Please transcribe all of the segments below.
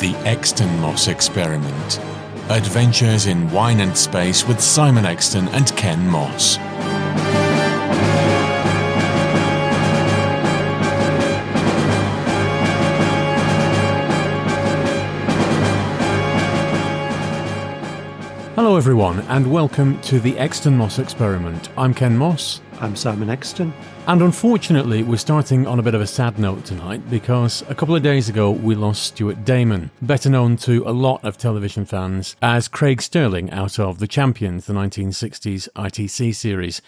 The Exton Moss Experiment. Adventures in Wine and Space with Simon Exton and Ken Moss. Hello, everyone, and welcome to the Exton Moss Experiment. I'm Ken Moss, I'm Simon Exton. and unfortunately, we're starting on a bit of a sad note tonight because a couple of days ago we lost Stuart Damon, better known to a lot of television fans as Craig Sterling out of The Champions, the 1960s ITC series.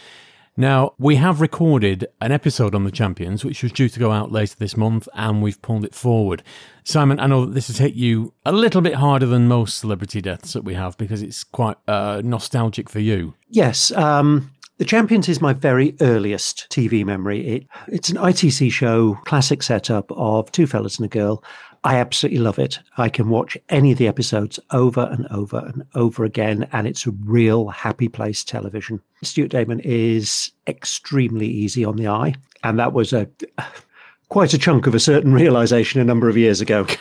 Now, we have recorded an episode on The Champions, which was due to go out later this month, and we've pulled it forward. Simon, I know that this has hit you a little bit harder than most celebrity deaths that we have because it's quite uh, nostalgic for you. Yes, um, The Champions is my very earliest TV memory. It, it's an ITC show, classic setup of two fellas and a girl. I absolutely love it. I can watch any of the episodes over and over and over again, and it's a real happy place television. Stuart Damon is extremely easy on the eye, and that was a quite a chunk of a certain realization a number of years ago.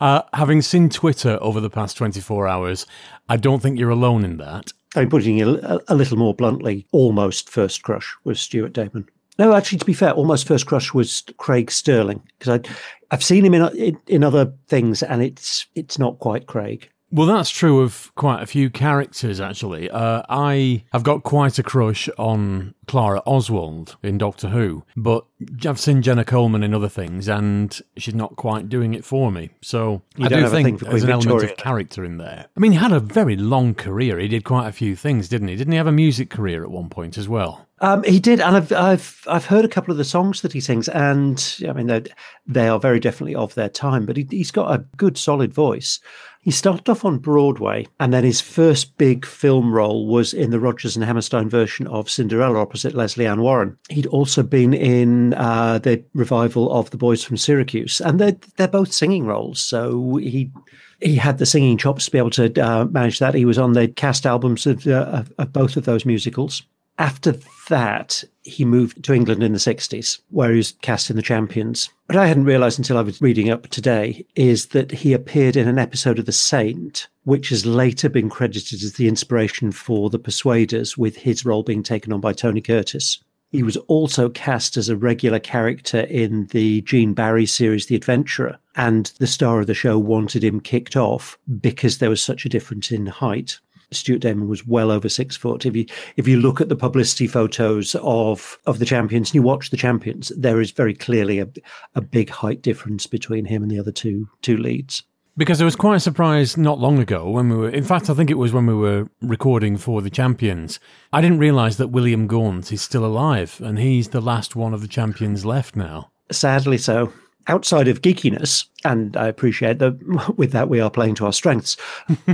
Uh, having seen Twitter over the past 24 hours, I don't think you're alone in that. I'm putting it a, a little more bluntly, almost first crush was Stuart Damon. No, actually, to be fair, almost first crush was Craig Sterling because I, I've seen him in, in in other things, and it's it's not quite Craig. Well, that's true of quite a few characters, actually. Uh, I have got quite a crush on Clara Oswald in Doctor Who, but I've seen Jenna Coleman in other things, and she's not quite doing it for me. So I don't do have a thing think there's an element of character in there. I mean, he had a very long career. He did quite a few things, didn't he? Didn't he have a music career at one point as well? Um, he did, and I've I've I've heard a couple of the songs that he sings, and I mean they they are very definitely of their time. But he, he's got a good, solid voice. He started off on Broadway, and then his first big film role was in the Rodgers and Hammerstein version of Cinderella opposite Leslie Ann Warren. He'd also been in uh, the revival of The Boys from Syracuse, and they're they're both singing roles. So he he had the singing chops to be able to uh, manage that. He was on the cast albums of, uh, of both of those musicals. After that, he moved to England in the 60s, where he was cast in The Champions. What I hadn't realised until I was reading up today is that he appeared in an episode of The Saint, which has later been credited as the inspiration for The Persuaders, with his role being taken on by Tony Curtis. He was also cast as a regular character in the Gene Barry series, The Adventurer, and the star of the show wanted him kicked off because there was such a difference in height. Stuart Damon was well over six foot. If you if you look at the publicity photos of of the champions and you watch the champions, there is very clearly a a big height difference between him and the other two two leads. Because I was quite surprised not long ago when we were, in fact, I think it was when we were recording for the champions. I didn't realise that William Gaunt is still alive and he's the last one of the champions left now. Sadly so. Outside of geekiness, and I appreciate that with that we are playing to our strengths,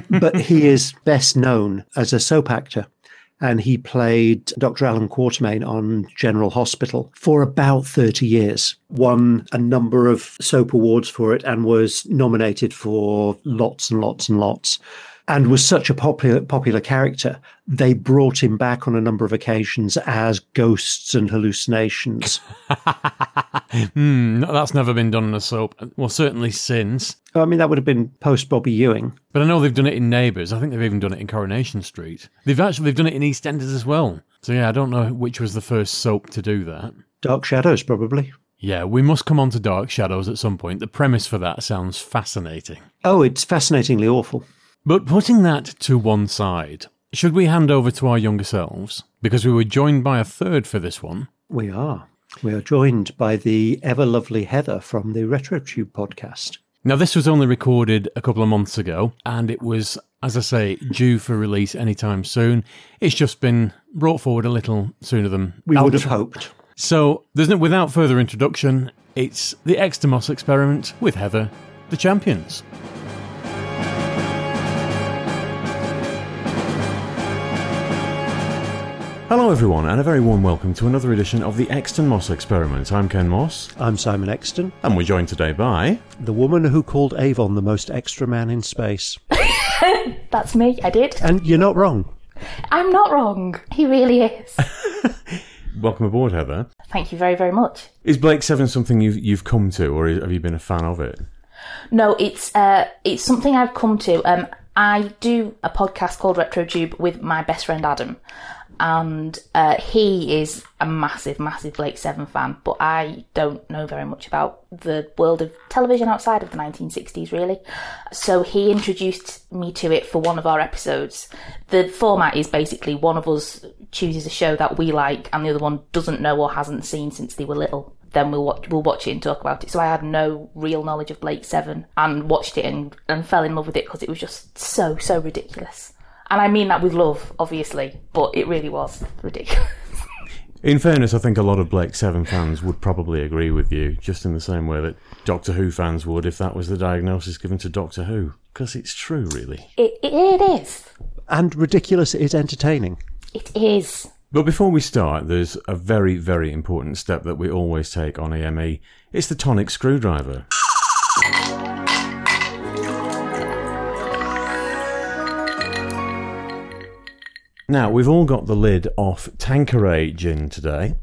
but he is best known as a soap actor. And he played Dr. Alan Quartermaine on General Hospital for about 30 years. Won a number of soap awards for it and was nominated for lots and lots and lots. And was such a popular popular character, they brought him back on a number of occasions as ghosts and hallucinations. Hmm, no, that's never been done in a soap. Well, certainly since. I mean, that would have been post Bobby Ewing. But I know they've done it in Neighbours. I think they've even done it in Coronation Street. They've actually they've done it in EastEnders as well. So yeah, I don't know which was the first soap to do that. Dark Shadows, probably. Yeah, we must come on to Dark Shadows at some point. The premise for that sounds fascinating. Oh, it's fascinatingly awful. But putting that to one side, should we hand over to our younger selves? Because we were joined by a third for this one. We are. We are joined by the ever lovely Heather from the RetroTube podcast. Now, this was only recorded a couple of months ago, and it was, as I say, due for release anytime soon. It's just been brought forward a little sooner than We would have hoped. So, there's no, without further introduction, it's the Exton Moss experiment with Heather, the champions. Hello, everyone, and a very warm welcome to another edition of the Exton Moss Experiment. I'm Ken Moss, I'm Simon Exton, and we're joined today by. the woman who called Avon the most extra man in space. That's me, I did. And you're not wrong. I'm not wrong. He really is. Welcome aboard, Heather. Thank you very, very much. Is Blake Seven something you've, you've come to, or have you been a fan of it? No, it's uh, it's something I've come to. Um, I do a podcast called RetroTube with my best friend Adam, and uh, he is a massive, massive Blake Seven fan. But I don't know very much about the world of television outside of the 1960s, really. So he introduced me to it for one of our episodes. The format is basically one of us chooses a show that we like, and the other one doesn't know or hasn't seen since they were little then we'll watch, we'll watch it and talk about it. So I had no real knowledge of Blake Seven and watched it and, and fell in love with it because it was just so, so ridiculous. And I mean that with love, obviously, but it really was ridiculous. In fairness, I think a lot of Blake Seven fans would probably agree with you, just in the same way that Doctor Who fans would if that was the diagnosis given to Doctor Who, because it's true, really. It, it, it is. And ridiculous is entertaining. It is. But before we start, there's a very, very important step that we always take on AME. It's the tonic screwdriver. Now, we've all got the lid off Tanqueray gin today.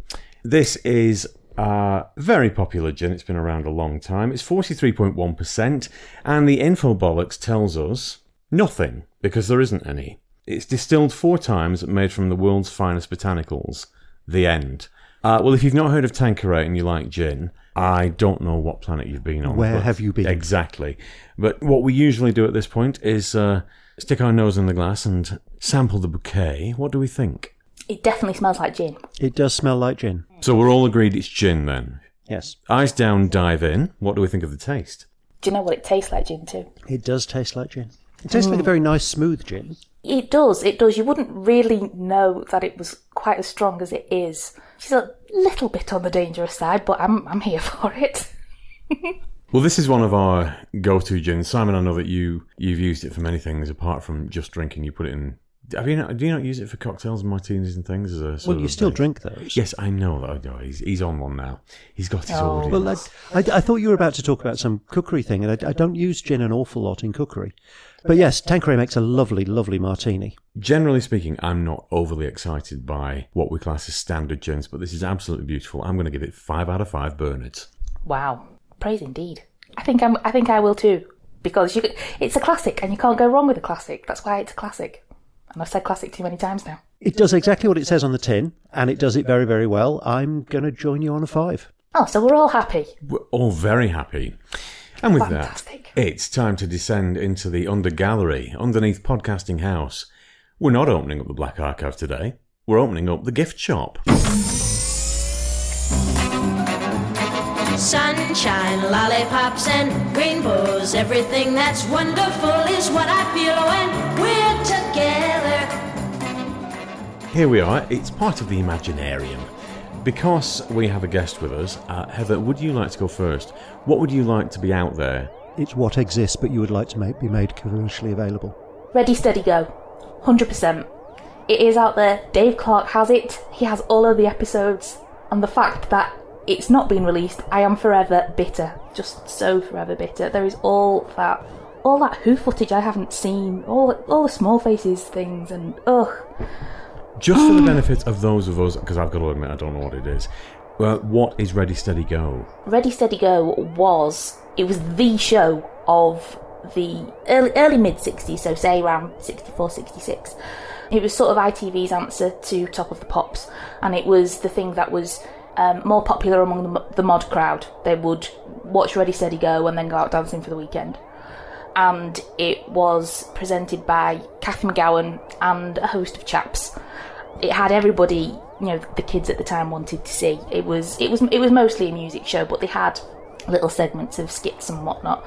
This is a very popular gin. It's been around a long time. It's 43.1%, and the Infobollocks tells us nothing, because there isn't any. It's distilled four times, made from the world's finest botanicals. The end. Uh, well, if you've not heard of Tanqueray and you like gin, I don't know what planet you've been on. Where have you been? Exactly. But what we usually do at this point is uh, stick our nose in the glass and sample the bouquet. What do we think? It definitely smells like gin. It does smell like gin. So we're all agreed it's gin then. Yes. Eyes down, dive in. What do we think of the taste? Do you know what it tastes like, gin too? It does taste like gin. It tastes like a very nice, smooth gin. It does, it does. You wouldn't really know that it was quite as strong as it is. She's a little bit on the dangerous side, but I'm I'm here for it. Well, this is one of our go-to gins. Simon, I know that you you've used it for many things apart from just drinking. You put it in. Have you not? Do you not use it for cocktails and martinis and things? As a sort Well, you of still base? drink those. Yes, I know that. I know. He's, he's on one now. He's got his Oh. audience. Well, I, I, I thought you were about to talk about some cookery thing, and I, I don't use gin an awful lot in cookery. But yes, Tanqueray makes a lovely, lovely martini. Generally speaking, I'm not overly excited by what we class as standard gins, but this is absolutely beautiful. I'm going to give it five out of five Bernards. Wow, praise indeed. I think I'm. I think I will too, because you. It's a classic, and you can't go wrong with a classic. That's why it's a classic. And I've said classic too many times now. It does exactly what it says on the tin, and it does it very, very well. I'm going to join you on a five. Oh, so we're all happy. We're all very happy. And with Fantastic. that, it's time to descend into the under gallery underneath Podcasting House. We're not opening up the Black Archive today. We're opening up the gift shop. Sunshine, lollipops, and rainbows. Everything that's wonderful is what I feel when we're together. Here we are. It's part of the Imaginarium. Because we have a guest with us, uh, Heather, would you like to go first? What would you like to be out there? It's what exists, but you would like to make be made commercially available. Ready, steady, go. Hundred percent. It is out there. Dave Clark has it. He has all of the episodes, and the fact that it's not been released, I am forever bitter. Just so forever bitter. There is all that, all that Who footage I haven't seen. All all the small faces things, and ugh. Just for the benefit of those of us, because I've got to admit I don't know what it is. Well, what is Ready Steady Go? Ready Steady Go was it was the show of the early early mid 60s so say around 64 66 it was sort of ITV's answer to Top of the Pops and it was the thing that was um, more popular among the, the mod crowd they would watch Ready Steady Go and then go out dancing for the weekend and it was presented by Cathy McGowan and a host of chaps. It had everybody, you know, the kids at the time wanted to see. It was it was it was mostly a music show, but they had little segments of skits and whatnot.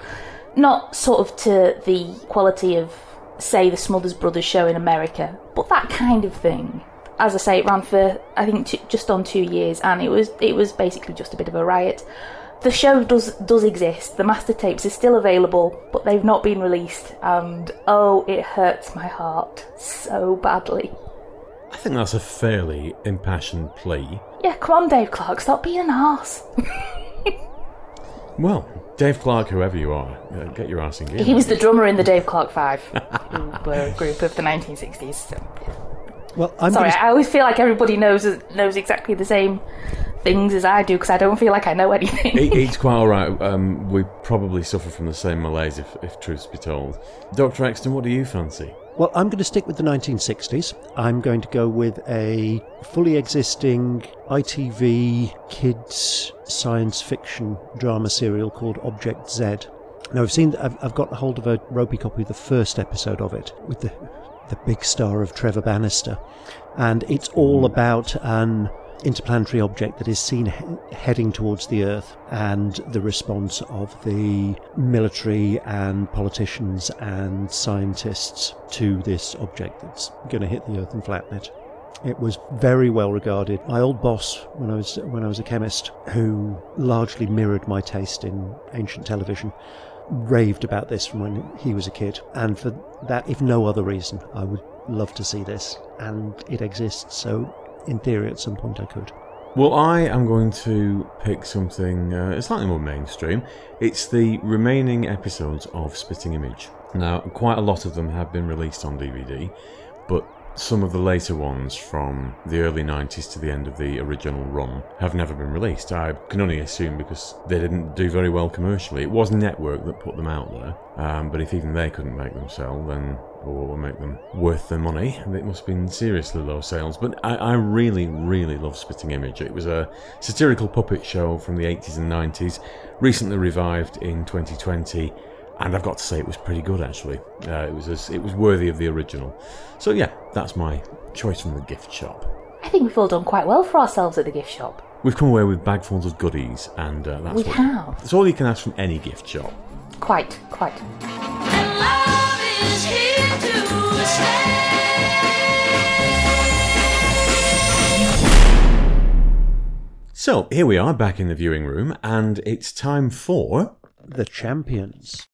Not sort of to the quality of say the Smothers Brothers show in America, but that kind of thing. As I say, it ran for I think two, just on two years, and it was it was basically just a bit of a riot. The show does does exist. The master tapes are still available, but they've not been released, and oh, it hurts my heart so badly. I think that's a fairly impassioned plea. Yeah, come on, Dave Clark, stop being an arse. Well, Dave Clark, whoever you are, uh, get your ass in gear. He was the drummer in the Dave Clark Five, who were a group of the 1960s. So. Well, I'm Sorry, gonna, I always feel like everybody knows knows exactly the same things as I do because I don't feel like I know anything. It, it's quite all right. Um, we probably suffer from the same malaise, if, if truth be told. Dr. Exton, what do you fancy? Well, I'm going to stick with the 1960s. I'm going to go with a fully existing ITV kids science fiction drama serial called Object Z. Now, I've seen, I've, I've got hold of a ropey copy of the first episode of it with the the big star of Trevor Bannister, and it's all mm. about an interplanetary object that is seen he- heading towards the Earth and the response of the military and politicians and scientists to this object that's going to hit the Earth and flatten it. It was very well regarded. My old boss, when I was when I was a chemist, who largely mirrored my taste in ancient television, raved about this from when he was a kid. And for that, if no other reason, I would love to see this. And it exists, so in theory, at some point I could. Well, I am going to pick something uh, slightly more mainstream. It's the remaining episodes of Spitting Image. Now, quite a lot of them have been released on DVD, but some of the later ones from the early 90s to the end of the original run have never been released. I can only assume because they didn't do very well commercially. It was Network that put them out there, um, but if even they couldn't make them sell, then or make them worth their money, it must have been seriously low sales. But I, I really, really love Spitting Image. It was a satirical puppet show from the 80s and 90s, recently revived in 2020 and I've got to say it was pretty good actually. Uh, it was as, it was worthy of the original. So yeah, that's my choice from the gift shop. I think we've all done quite well for ourselves at the gift shop. We've come away with bagfuls of goodies, and uh, that's We what, have. That's all you can ask from any gift shop. Quite, quite. And love is here to stay. So here we are back in the viewing room, and it's time for The champions.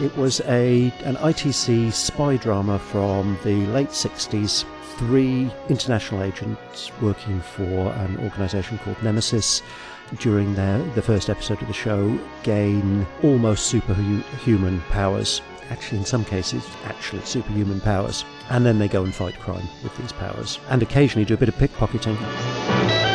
It was a an ITC spy drama from the late 60s. Three international agents working for an organisation called Nemesis during the first episode of the show gain almost superhuman powers. Actually, in some cases, actually superhuman powers. And then they go and fight crime with these powers, and occasionally do a bit of pickpocketing.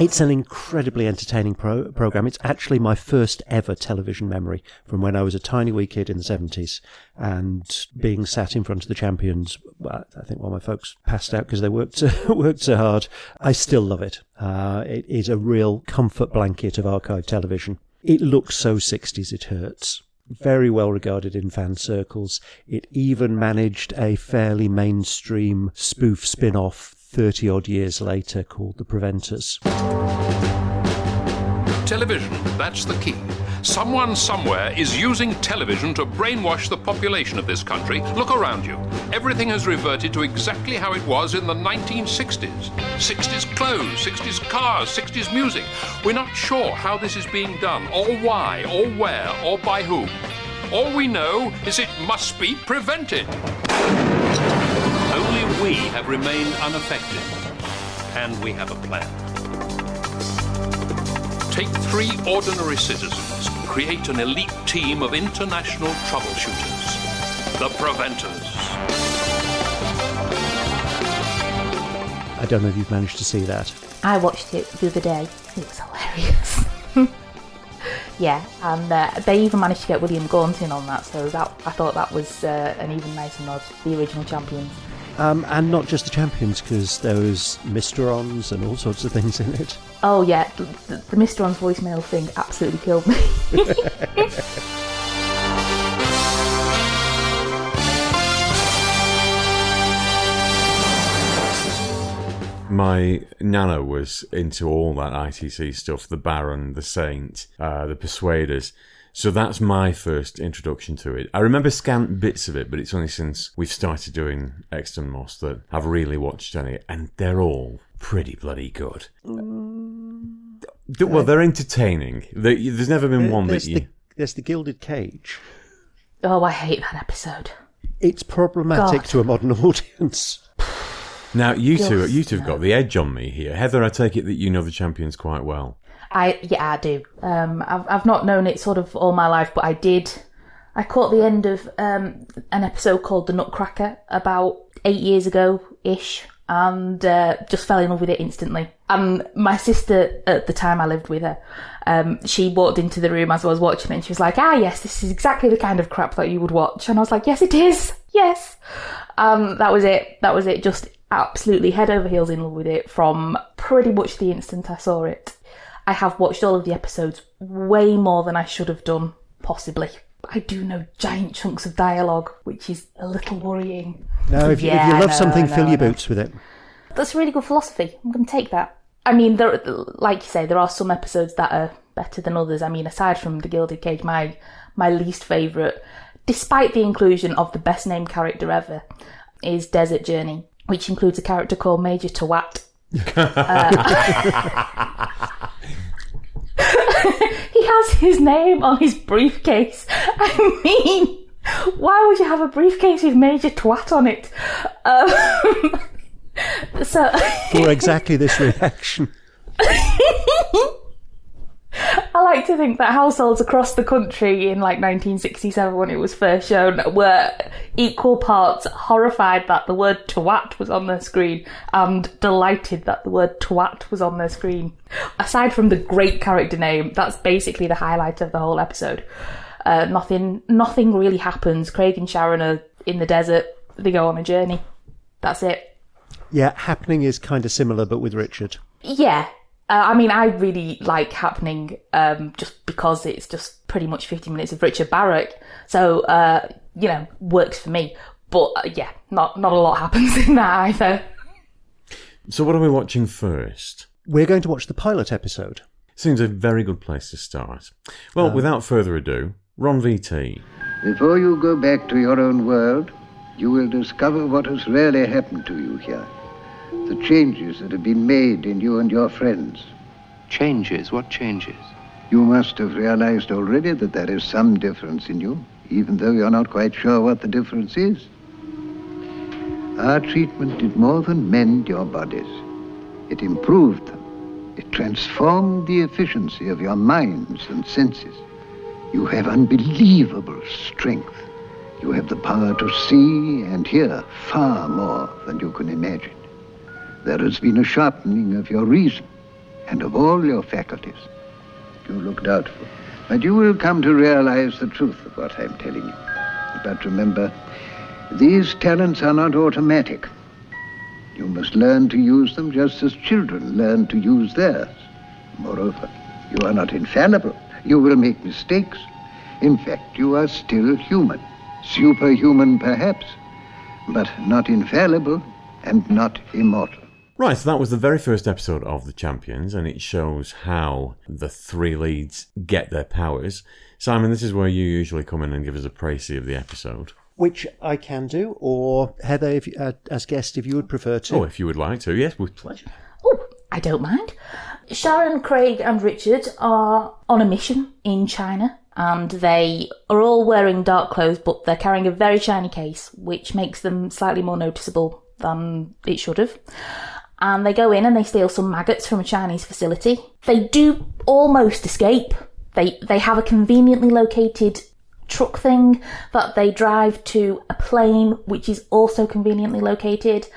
It's an incredibly entertaining pro- program. It's actually my first ever television memory from when I was a tiny wee kid in the 70s and being sat in front of the champions. Well, I think while my folks passed out because they worked, worked so hard. I still love it. Uh, it is a real comfort blanket of archive television. It looks so 60s it hurts. Very well regarded in fan circles. It even managed a fairly mainstream spoof spin off 30 odd years later called The Preventers. Television, that's the key. Someone somewhere is using television to brainwash the population of this country. Look around you. Everything has reverted to exactly how it was in the 1960s. 60s clothes, 60s cars, 60s music. We're not sure how this is being done, or why, or where, or by whom. All we know is it must be prevented. Only we have remained unaffected. And we have a plan. Take three ordinary citizens, create an elite team of international troubleshooters. The Preventers. I don't know if you've managed to see that. I watched it the other day. It was hilarious. yeah, and uh, they even managed to get William Gaunt in on that, so that I thought that was uh, an even nicer nod. to The original champions. Um, and not just the champions, because there was Mysterons and all sorts of things in it. Oh yeah, the, the, the Mysteron's voicemail thing absolutely killed me. My nana was into all that ITC stuff, the Baron, the Saint, uh, the Persuaders. So that's my first introduction to it. I remember scant bits of it, but it's only since we've started doing Exton Moss that I've really watched any, and they're all pretty bloody good. Well, they're entertaining. They, there's never been one that you. the, there's the Gilded Cage. oh, I hate that episode. It's problematic God. to a modern audience. Now, you two, you two have got the edge on me here. Heather, I take it that you know the champions quite well. I yeah, I do. Um, I've I've not known it sort of all my life, but I did. I caught the end of um, an episode called The Nutcracker about eight years ago ish, and uh, just fell in love with it instantly. And my sister at the time I lived with her, um, she walked into the room as I was watching it, and she was like, "Ah, yes, this is exactly the kind of crap that you would watch." And I was like, "Yes, it is. Yes." Um, that was it. That was it. Just absolutely head over heels in love with it from pretty much the instant I saw it. I have watched all of the episodes way more than I should have done, possibly. I do know giant chunks of dialogue, which is a little worrying. No, if you, if you love know, something, I know, fill I your know. boots with it. That's a really good philosophy. I'm going to take that. I mean, there, like you say, there are some episodes that are better than others. I mean, aside from the Gilded Cage, my my least favourite, despite the inclusion of the best named character ever, is Desert Journey, which includes a character called Major Tawat. Uh, he has his name on his briefcase. I mean, why would you have a briefcase with Major Twat on it? Um, so For exactly this reaction. I like to think that households across the country in like 1967 when it was first shown were equal parts horrified that the word twat was on their screen and delighted that the word twat was on their screen. Aside from the great character name, that's basically the highlight of the whole episode. Uh, nothing, nothing really happens. Craig and Sharon are in the desert. They go on a journey. That's it. Yeah, happening is kind of similar, but with Richard. Yeah. Uh, I mean, I really like Happening um, just because it's just pretty much 50 minutes of Richard Barrett. So, uh, you know, works for me. But uh, yeah, not, not a lot happens in that either. So, what are we watching first? We're going to watch the pilot episode. Seems a very good place to start. Well, without further ado, Ron VT. Before you go back to your own world, you will discover what has really happened to you here. The changes that have been made in you and your friends. Changes? What changes? You must have realized already that there is some difference in you, even though you're not quite sure what the difference is. Our treatment did more than mend your bodies. It improved them. It transformed the efficiency of your minds and senses. You have unbelievable strength. You have the power to see and hear far more than you can imagine. There has been a sharpening of your reason and of all your faculties. You look doubtful, but you will come to realize the truth of what I'm telling you. But remember, these talents are not automatic. You must learn to use them just as children learn to use theirs. Moreover, you are not infallible. You will make mistakes. In fact, you are still human. Superhuman, perhaps, but not infallible and not immortal. Right, so that was the very first episode of The Champions, and it shows how the three leads get their powers. Simon, this is where you usually come in and give us a précis of the episode. Which I can do, or Heather, if you, uh, as guest, if you would prefer to. Oh, if you would like to, yes, with pleasure. Oh, I don't mind. Sharon, Craig, and Richard are on a mission in China, and they are all wearing dark clothes, but they're carrying a very shiny case, which makes them slightly more noticeable than it should have. And they go in and they steal some maggots from a Chinese facility. They do almost escape. They they have a conveniently located truck thing that they drive to a plane which is also conveniently located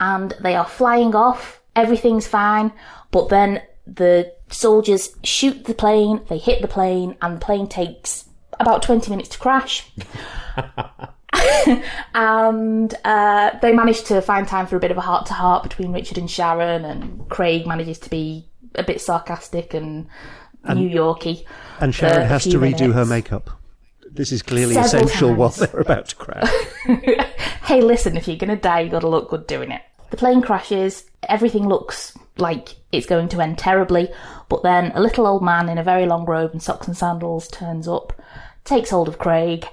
and they are flying off. Everything's fine, but then the soldiers shoot the plane, they hit the plane, and the plane takes about 20 minutes to crash. and uh, they manage to find time for a bit of a heart to heart between Richard and Sharon, and Craig manages to be a bit sarcastic and, New Yorky. and Sharon has to redo her makeup. This is clearly Several essential while they're about to crash. hey, listen, if you're going to die, you got to look good doing it. The plane crashes, everything looks like it's going to end terribly, but then a little old man in a very long robe and socks and sandals turns up, takes hold of Craig,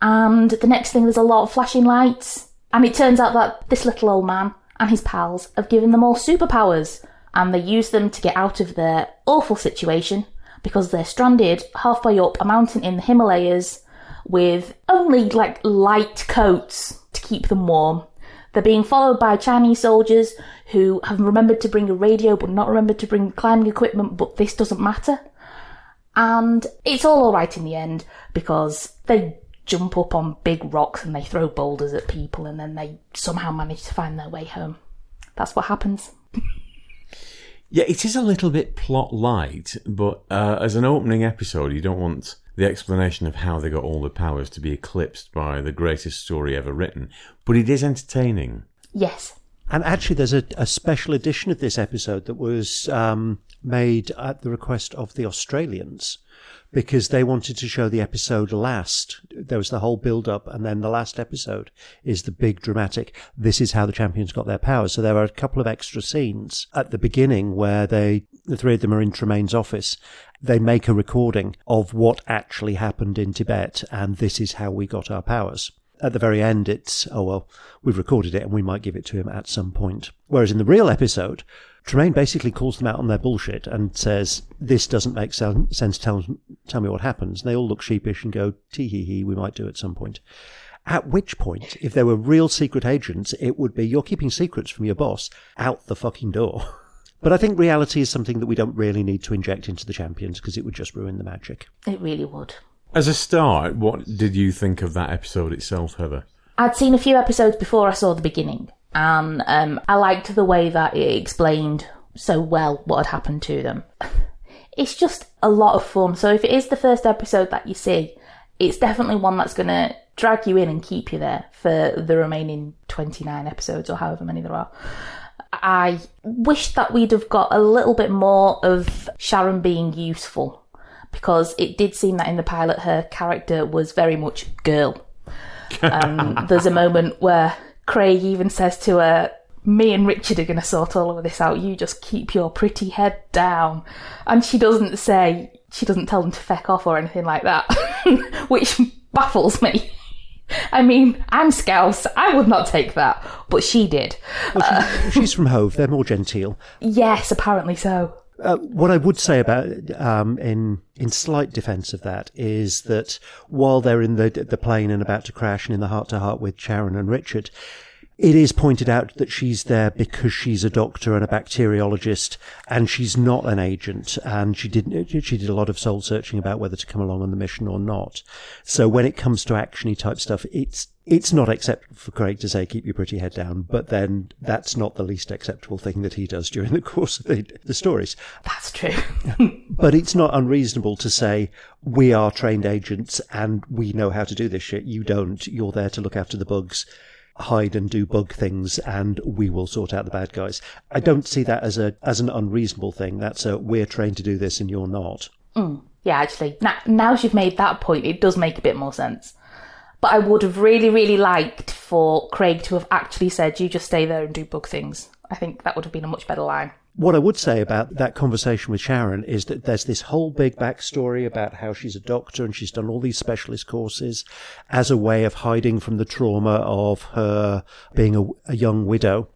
and the next thing there's a lot of flashing lights, and it turns out that this little old man and his pals have given them all superpowers, and they use them to get out of their awful situation because they're stranded halfway up a mountain in the Himalayas with only like light coats to keep them warm. They're being followed by Chinese soldiers who have remembered to bring a radio but not remembered to bring climbing equipment, but this doesn't matter. And it's all alright in the end because they jump up on big rocks and they throw boulders at people and then they somehow manage to find their way home. That's what happens. Yeah, it is a little bit plot light, but uh, as an opening episode, you don't want the explanation of how they got all the powers to be eclipsed by the greatest story ever written. But it is entertaining. Yes. And actually, there's a, a special edition of this episode that was um, made at the request of the Australians because they wanted to show the episode last. There was the whole build up, and then the last episode is the big dramatic. This is how the champions got their powers. So there are a couple of extra scenes at the beginning where they, the three of them are in Tremaine's office. They make a recording of what actually happened in Tibet, and this is how we got our powers at the very end, it's, oh, well, we've recorded it and we might give it to him at some point. Whereas in the real episode, Tremaine basically calls them out on their bullshit and says, this doesn't make sense, tell, tell me what happens. And they all look sheepish and go, tee hee hee, we might do at some point. At which point, if there were real secret agents, it would be, you're keeping secrets from your boss, out the fucking door. But I think reality is something that we don't really need to inject into the champions because it would just ruin the magic. It really would. As a start, what did you think of that episode itself, Heather? I'd seen a few episodes before I saw the beginning, and um, I liked the way that it explained so well what had happened to them. It's just a lot of fun. So if it is the first episode that you see, it's definitely one that's going to drag you in and keep you there for the remaining 29 episodes or however many there are. I wish that we'd have got a little bit more of Sharon being useful because it did seem that in the pilot her character was very much girl. Um, there's a moment where Craig even says to her, me and Richard are going to sort all of this out. You just keep your pretty head down. And she doesn't say, she doesn't tell them to feck off or anything like that, which baffles me. I mean, I'm Scouse. I would not take that, but she did. Well, she, uh, she's from Hove. They're more genteel. Yes, apparently so. Uh, what I would say about um, in in slight defence of that is that while they're in the the plane and about to crash and in the heart to heart with Sharon and Richard, it is pointed out that she's there because she's a doctor and a bacteriologist, and she's not an agent. And she didn't. she did a lot of soul searching about whether to come along on the mission or not. So when it comes to actiony type stuff, it's it's not acceptable for Craig to say keep your pretty head down, but then that's not the least acceptable thing that he does during the course of the, the stories. That's true. but it's not unreasonable to say we are trained agents and we know how to do this shit. You don't. You're there to look after the bugs hide and do bug things and we will sort out the bad guys. I don't see that as a as an unreasonable thing. That's a we're trained to do this and you're not. Mm, yeah, actually, now, now you've made that point, it does make a bit more sense. But I would have really, really liked for Craig to have actually said, "You just stay there and do bug things." I think that would have been a much better line. What I would say about that conversation with Sharon is that there's this whole big backstory about how she's a doctor and she's done all these specialist courses as a way of hiding from the trauma of her being a, a young widow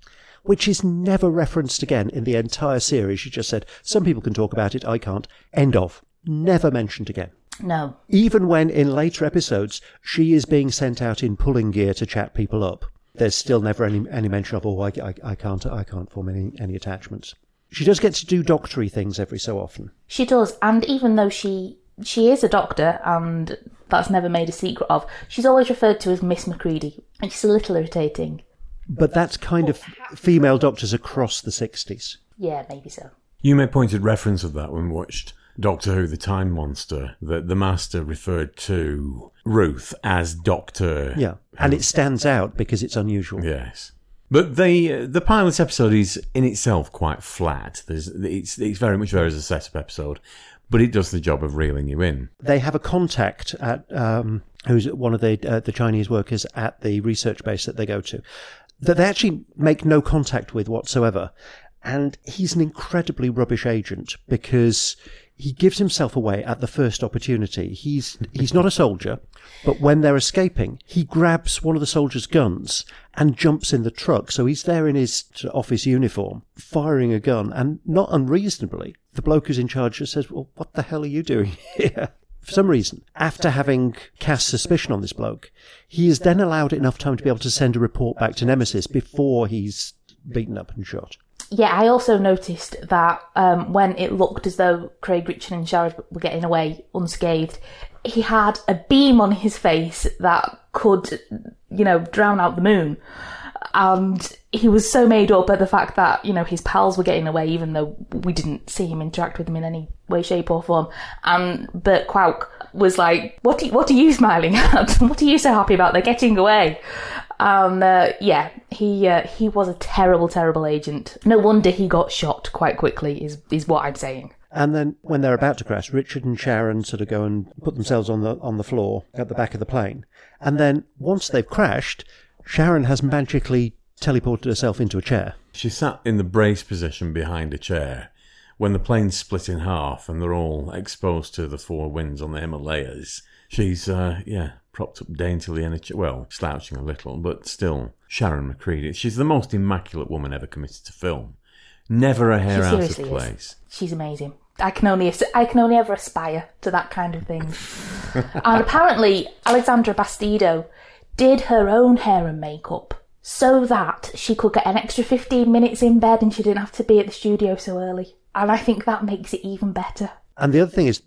which is never referenced again in the entire series. She just said, some people can talk about it, I can't. End of. Never mentioned again. No. Even when in later episodes she is being sent out in pulling gear to chat people up, there's still never any, any mention of, oh, I, I, I can't, I can't form any, any attachments. She does get to do doctory things every so often. She does, and even though she she is a doctor, and that's never made a secret of, she's always referred to as Miss Macready, and she's a little irritating. But that's kind of female doctors across the 60s. Yeah, maybe so. You made pointed reference of that when watched Doctor Who: The Time Monster. That the Master referred to Ruth as Doctor. Yeah, and it stands out because it's unusual. Yes. But the the pilot episode is in itself quite flat. There's it's it's very much there as a setup episode, but it does the job of reeling you in. They have a contact at um, who's one of the uh, the Chinese workers at the research base that they go to that they actually make no contact with whatsoever, and he's an incredibly rubbish agent because he gives himself away at the first opportunity. He's he's not a soldier, but when they're escaping, he grabs one of the soldiers' guns and jumps in the truck. So he's there in his office uniform, firing a gun, and not unreasonably, the bloke who's in charge just says, "Well, what the hell are you doing here?" for some reason, after having cast suspicion on this bloke, he is then allowed enough time to be able to send a report back to Nemesis before he's beaten up and shot. Yeah, I also noticed that um, when it looked as though Craig Richard and Sharon were getting away unscathed, he had a beam on his face that could, you know, drown out the moon. And he was so made up at the fact that, you know, his pals were getting away, even though we didn't see him interact with them in any way, shape, or form. And Burt Kwouk was like, what, are, what are you smiling at? what are you so happy about? They're getting away. Um, uh, yeah, he uh, he was a terrible, terrible agent. No wonder he got shot quite quickly. Is is what I'm saying. And then when they're about to crash, Richard and Sharon sort of go and put themselves on the on the floor at the back of the plane. And then once they've crashed, Sharon has magically teleported herself into a chair. She sat in the brace position behind a chair when the plane split in half and they're all exposed to the four winds on the Himalayas. She's, uh, yeah, propped up daintily in a chair. Well, slouching a little, but still. Sharon Macready. She's the most immaculate woman ever committed to film. Never a hair out of seriously is. place. She's amazing. I can only I can only ever aspire to that kind of thing. and apparently, Alexandra Bastedo did her own hair and makeup so that she could get an extra 15 minutes in bed and she didn't have to be at the studio so early. And I think that makes it even better. And the other thing is,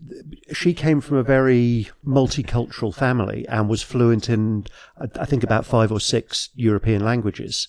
she came from a very multicultural family and was fluent in, I think, about five or six European languages.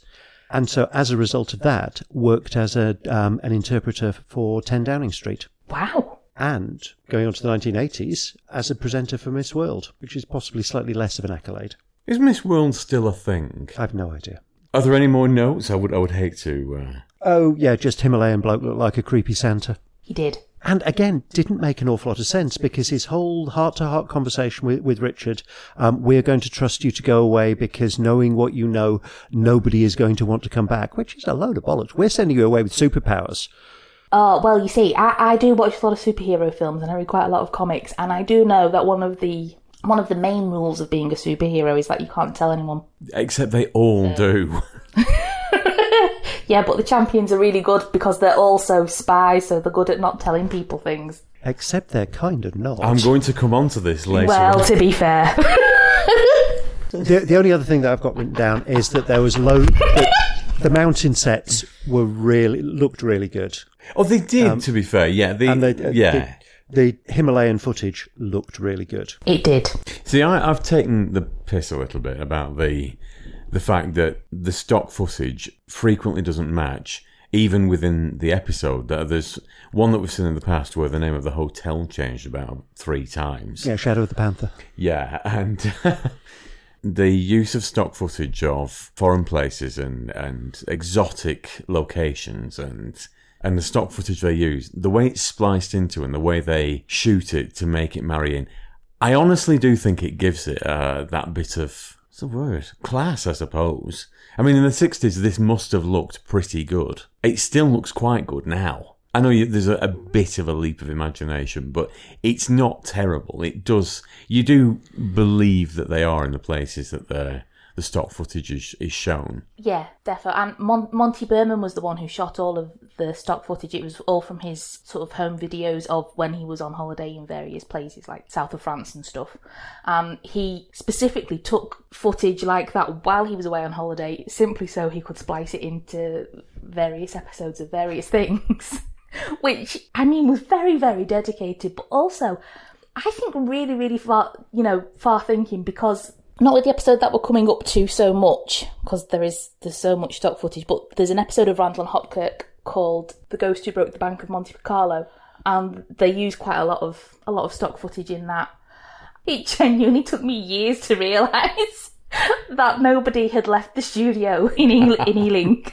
And so, as a result of that, worked as a um, an interpreter for 10 Downing Street. Wow. And going on to the 1980s, as a presenter for Miss World, which is possibly slightly less of an accolade. Is Miss World still a thing? I have no idea. Are there any more notes? I would, I would hate to. Uh... Oh, yeah, just Himalayan bloke looked like a creepy Santa. He did. And again, didn't make an awful lot of sense because his whole heart to heart conversation with, with Richard, um, we're going to trust you to go away because knowing what you know, nobody is going to want to come back, which is a load of bollocks. We're sending you away with superpowers. Oh, well, you see, I, I do watch a lot of superhero films and I read quite a lot of comics, and I do know that one of the one of the main rules of being a superhero is that you can't tell anyone. Except they all do. Yeah, but the champions are really good because they're also spies, so they're good at not telling people things. Except they're kind of not. I'm going to come on to this later. Well, on. to be fair. The, the only other thing that I've got written down is that there was low. The, the mountain sets were really looked really good. Oh, they did. to be fair, yeah, the, and they, uh, yeah. the, the Himalayan footage looked really good. it did. See, I, I've taken the piss a little bit about the the fact that the stock footage frequently doesn't match, even within the episode. That there's one that we've seen in the past where the name of the hotel changed about three times. Yeah, Shadow of the Panther. Yeah, and the use of stock footage of foreign places and, and exotic locations and and the stock footage they use, the way it's spliced into and the way they shoot it to make it marry in, I honestly do think it gives it uh, that bit of what's the word class, I suppose. I mean, in the sixties, this must have looked pretty good. It still looks quite good now. I know you, there's a, a bit of a leap of imagination, but it's not terrible. It does. You do believe that they are in the places that the the stock footage is, is shown. Yeah, definitely. And Mon- Monty Berman was the one who shot all of the stock footage. It was all from his sort of home videos of when he was on holiday in various places like south of France and stuff. Um, he specifically took footage like that while he was away on holiday, simply so he could splice it into various episodes of various things. Which, I mean, was very, very dedicated, but also, I think really, really far, you know, far thinking because not with the episode that we're coming up to so much because there is there's so much stock footage but there's an episode of Randall and Hopkirk called The Ghost Who Broke the Bank of Monte Carlo and they use quite a lot of a lot of stock footage in that. It genuinely took me years to realise that nobody had left the studio in Eng- in Ealing.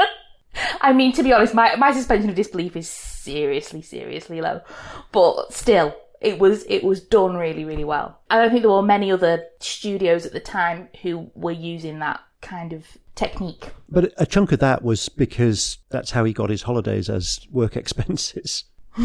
I mean to be honest my, my suspension of disbelief is seriously seriously low but still it was it was done really really well. I don't think there were many other studios at the time who were using that kind of technique. But a chunk of that was because that's how he got his holidays as work expenses.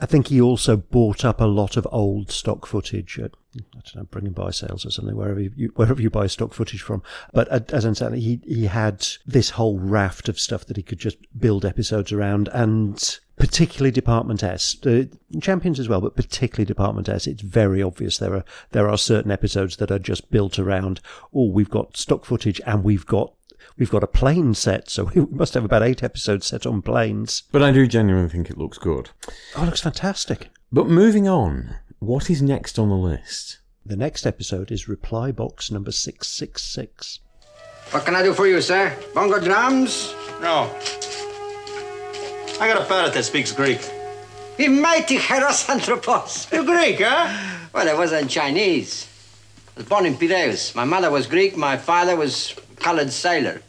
I think he also bought up a lot of old stock footage at, I don't know, bringing buy sales or something, wherever you, wherever you buy stock footage from. But uh, as I said, he, he had this whole raft of stuff that he could just build episodes around and particularly Department S, the Champions as well, but particularly Department S. It's very obvious there are, there are certain episodes that are just built around, oh, we've got stock footage and we've got we've got a plane set, so we must have about eight episodes set on planes. But I do genuinely think it looks good. Oh, it looks fantastic. But moving on, what is next on the list? The next episode is Reply Box number 666. What can I do for you, sir? Bongo drums? No. I got a parrot that speaks Greek. The mighty Heros Anthropos. You Greek, huh? Well, I wasn't Chinese. I was born in Piraeus. My mother was Greek, my father was colored sailor.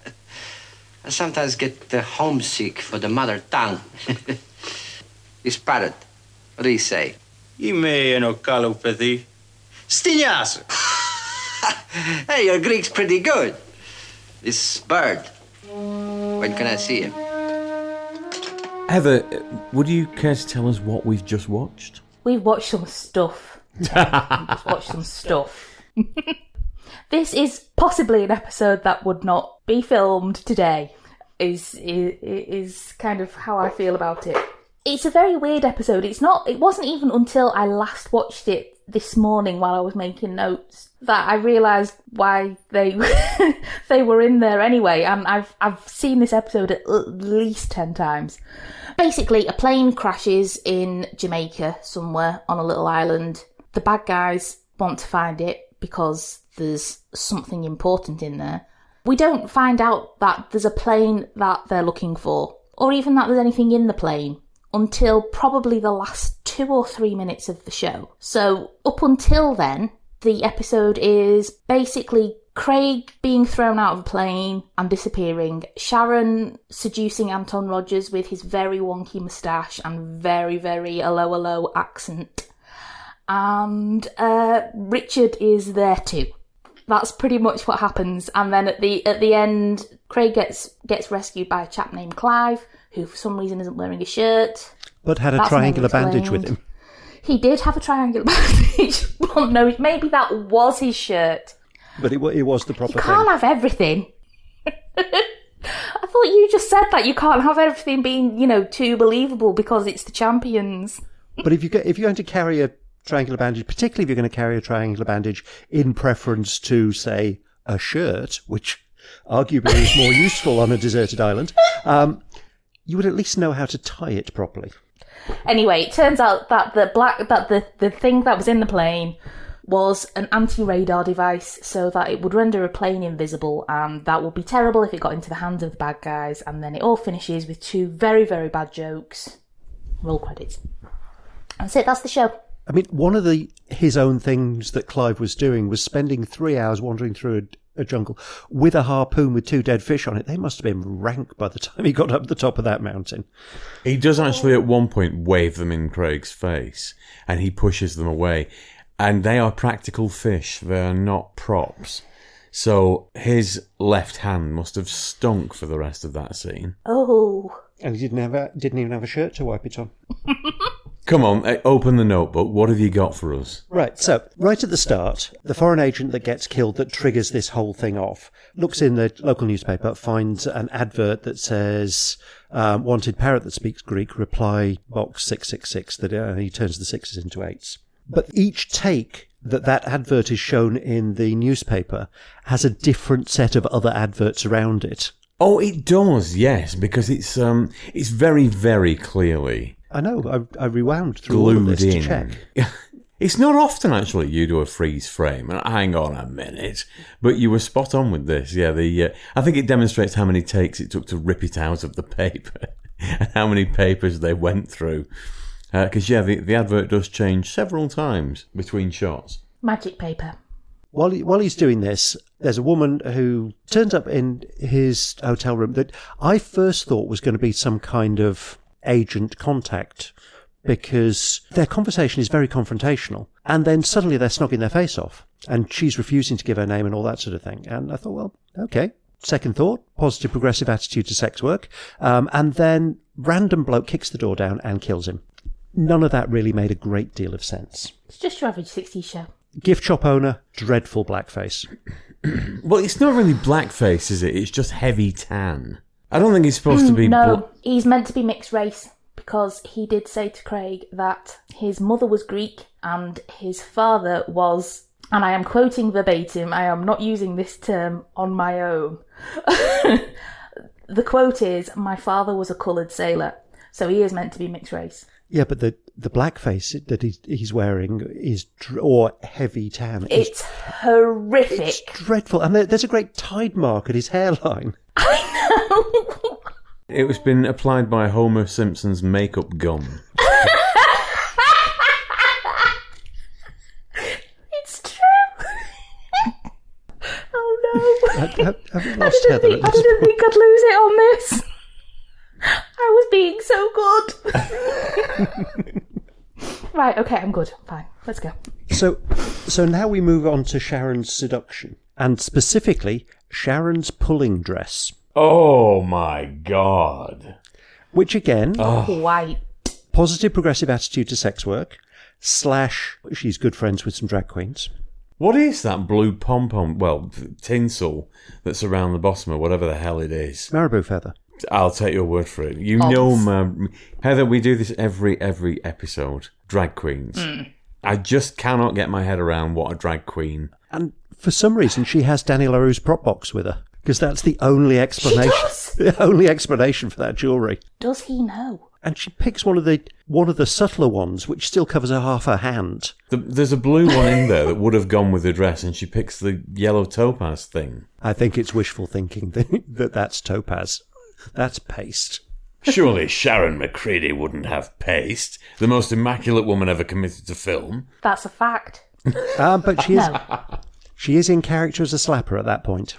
I sometimes get uh, homesick for the mother tongue. This parrot, what do you say? Ime enocalopathy. Stignasso! hey, your Greek's pretty good. This bird. When can I see him? Heather, would you care to tell us what we've just watched? We've watched some stuff. just watched some stuff this is possibly an episode that would not be filmed today. Is, is is kind of how I feel about it. It's a very weird episode. It's not. It wasn't even until I last watched it this morning while I was making notes that I realised why they they were in there anyway. And I've I've seen this episode at least ten times. Basically, a plane crashes in Jamaica somewhere on a little island. The bad guys want to find it because there's something important in there. We don't find out that there's a plane that they're looking for, or even that there's anything in the plane, until probably the last two or three minutes of the show. So, up until then, the episode is basically Craig being thrown out of a plane and disappearing, Sharon seducing Anton Rogers with his very wonky moustache and very, very hello, hello accent. And uh, Richard is there too that's pretty much what happens. And then at the at the end, Craig gets gets rescued by a chap named Clive, who for some reason isn't wearing a shirt. But had a that's triangular bandage with him. He did have a triangular bandage. well, no, maybe that was his shirt. But it, it was the proper. You can't thing. have everything. I thought you just said that you can't have everything being, you know, too believable because it's the champions. but if you get, if you're going to carry a triangular bandage, particularly if you're going to carry a triangular bandage in preference to, say, a shirt, which arguably is more useful on a deserted island, um, you would at least know how to tie it properly. Anyway, it turns out that the black that the, the thing that was in the plane was an anti-radar device so that it would render a plane invisible and that would be terrible if it got into the hands of the bad guys. And then it all finishes with two very very bad jokes. Roll credits. That's it that's the show I mean, one of the his own things that Clive was doing was spending three hours wandering through a, a, jungle with a harpoon with two dead fish on it. They must have been rank by the time he got up the top of that mountain. He does actually at one point wave them in Craig's face, and he pushes them away. And they are practical fish; they are not props. So his left hand must have stunk for the rest of that scene. Oh. And he didn't have a, didn't even have a shirt to wipe it on. Come on, eh, open the notebook. What have you got for us? Right, so right at the start, the foreign agent that gets killed that triggers this whole thing off looks in the local newspaper, finds an advert that says, um, wanted parrot that speaks Greek, reply box 666, that uh, he turns the sixes into eights. But each take that that advert is shown in the newspaper has a different set of other adverts around it. Oh, it does, yes, because it's um, it's very, very clearly I know. I, I rewound through all of this in. to check. It's not often actually you do a freeze frame. And hang on a minute, but you were spot on with this. Yeah, the uh, I think it demonstrates how many takes it took to rip it out of the paper and how many papers they went through. Because uh, yeah, the the advert does change several times between shots. Magic paper. While he, while he's doing this, there's a woman who turns up in his hotel room that I first thought was going to be some kind of agent contact because their conversation is very confrontational. And then suddenly they're snogging their face off and she's refusing to give her name and all that sort of thing. And I thought, well, okay. Second thought, positive progressive attitude to sex work. Um, and then random bloke kicks the door down and kills him. none of that really made a great deal of sense. It's just your average 60s show. Gift shop owner, dreadful blackface. Well, it's not really blackface, is it? It's just heavy tan. I don't think he's supposed to be. Mm, no, bla- he's meant to be mixed race because he did say to Craig that his mother was Greek and his father was, and I am quoting verbatim, I am not using this term on my own. the quote is, My father was a coloured sailor. So he is meant to be mixed race. Yeah, but the, the blackface that he's, he's wearing is, dr- or heavy tan, is It's horrific. It's dreadful. And there, there's a great tide mark at his hairline. It was been applied by Homer Simpson's makeup gun. It's true. oh no. Have, have, have you I lost didn't, Heather think, at I this didn't point? think I'd lose it on this. I was being so good. right, okay, I'm good. Fine. Let's go. So, so now we move on to Sharon's seduction, and specifically Sharon's pulling dress, Oh my god. which again, oh. White. positive progressive attitude to sex work, slash she's good friends with some drag queens. What is that blue pom pom? Well, tinsel that's around the bottom or whatever the hell it is. Marabou feather. I'll take your word for it. You know, my, Heather, we do this every every episode. Drag queens. Hmm. I just cannot get my head around what a drag queen. And for some reason, she has Danny La Rue's prop box with her because that's the only explanation. does? The only explanation for that jewelry. Does he know? And she picks one of the one of the subtler ones, which still covers her half her hand. The, there's a blue one in there that would have gone with the dress, and she picks the yellow topaz thing. I think it's wishful thinking that, that that's topaz. That's paste. Surely Sharon Macready wouldn't have paste. The most immaculate woman ever committed to film. That's a fact. Um, but she is No. she is in character as a slapper at that point.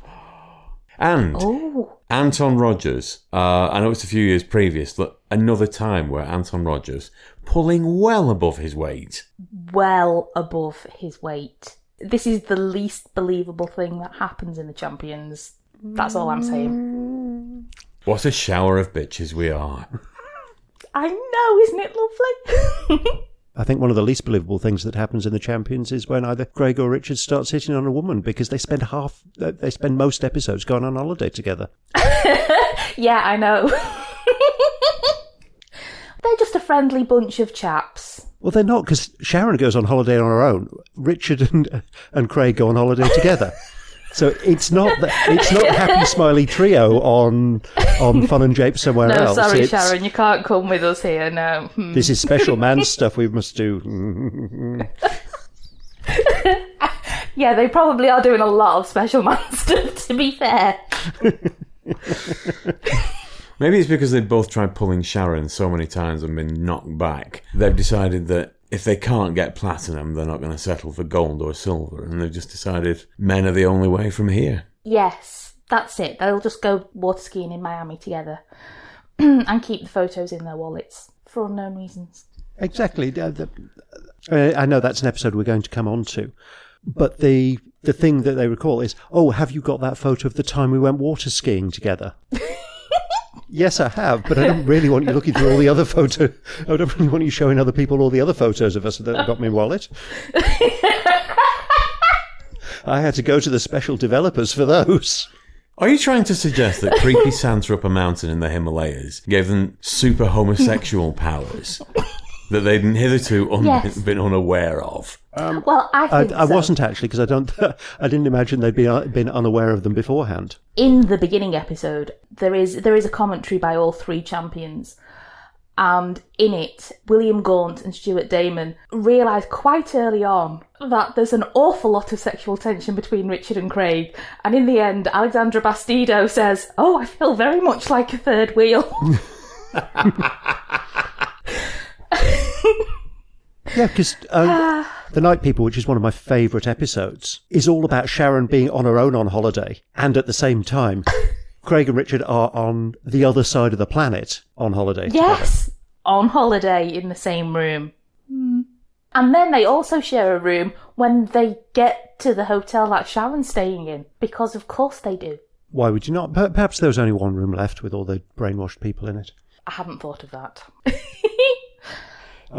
And Oh. Anton Rogers, uh, I know it's a few years previous, but another time where Anton Rogers, pulling well above his weight. Well above his weight. This is the least believable thing that happens in the Champions. That's all I'm saying. What a shower of bitches we are. I know, isn't it lovely? I think one of the least believable things that happens in the Champions is when either Greg or Richard starts hitting on a woman because they spend half, they spend most episodes going on holiday together. yeah, I know. They're just a friendly bunch of chaps. Well, they're not because Sharon goes on holiday on her own. Richard and and Craig go on holiday together. So it's not that it's not happy smiley trio on on Fun and Jape somewhere No, else. sorry, It's- Sharon, you can't come with us here. No. Hmm. This is special man stuff we must do. Yeah, they probably are doing a lot of special man stuff. To be fair. Maybe it's because they've both tried pulling Sharon so many times and been knocked back. They've decided that if they can't get platinum, they're not going to settle for gold or silver. And they've just decided men are the only way from here. Yes, that's it. They'll just go water skiing in Miami together and keep the photos in their wallets for unknown reasons. Exactly. Uh, the- I know that's an episode we're going to come on to, but the the thing that they recall is, oh, have you got that photo of the time we went water skiing together? yes, I have, but I don't really want you looking through all the other photos. I don't really want you showing other people all the other photos of us that have got my wallet. I had to go to the special developers for those. Are you trying to suggest that creepy Santa up a mountain in the Himalayas gave them super homosexual powers that they'd hitherto un- Yes. been unaware of? Well, I I, think I so. wasn't actually because I don't. I didn't imagine they'd be uh, been unaware of them beforehand. in the beginning episode, there is there is a commentary by all three champions, and in it, William Gaunt and Stuart Damon realise quite early on that there's an awful lot of sexual tension between Richard and Craig, and in the end, Alexandra Bastedo says, "Oh, I feel very much like a third wheel." Yeah, because uh, The Night People, which is one of my favourite episodes, is all about Sharon being on her own on holiday. And at the same time, Craig and Richard are on the other side of the planet on holiday. together. yes, on holiday in the same room. Hmm. And then they also share a room when they get to the hotel that Sharon's staying in, because of course they do. Why would you not? Perhaps there was only one room left with all the brainwashed people in it. I haven't thought of that.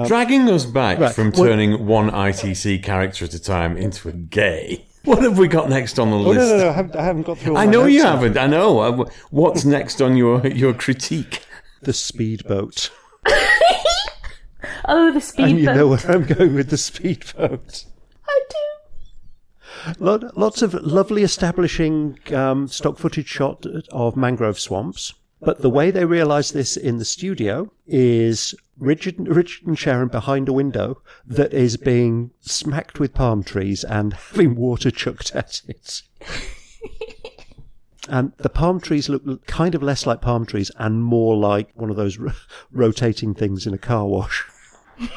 Dragging us back right. from Well- turning one ITC character at a time into a gay. What have we got next on the Oh, list? no, no, no, I haven't, I haven't got through all I my know notes you yet. haven't. I know. Uh, What's next on your your critique? The speedboat. Oh, the speedboat. And you know where I'm going with the speedboat. I do. Lot, lots of lovely establishing um, stock footage shot of mangrove swamps. But the way they realise this in the studio is Richard, Richard and Sharon behind a window that is being smacked with palm trees and having water chucked at it. and the palm trees look kind of less like palm trees and more like one of those ro- rotating things in a car wash.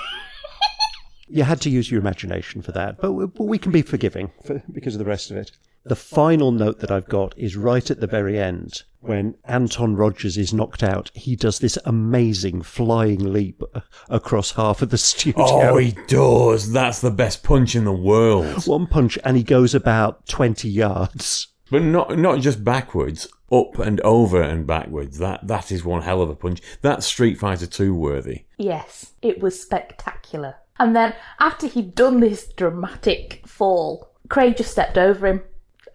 You had to use your imagination for that, but we, but we can be forgiving for, because of the rest of it. The final note that I've got is right at the very end when Anton Rogers is knocked out. He does this amazing flying leap across half of the studio. Oh, he does. That's the best punch in the world. One punch, and he goes about 20 yards. But not not just backwards, up and over and backwards. That that is one hell of a punch. That's Street Fighter Two worthy. Yes, it was spectacular. And then after he'd done this dramatic fall, Craig just stepped over him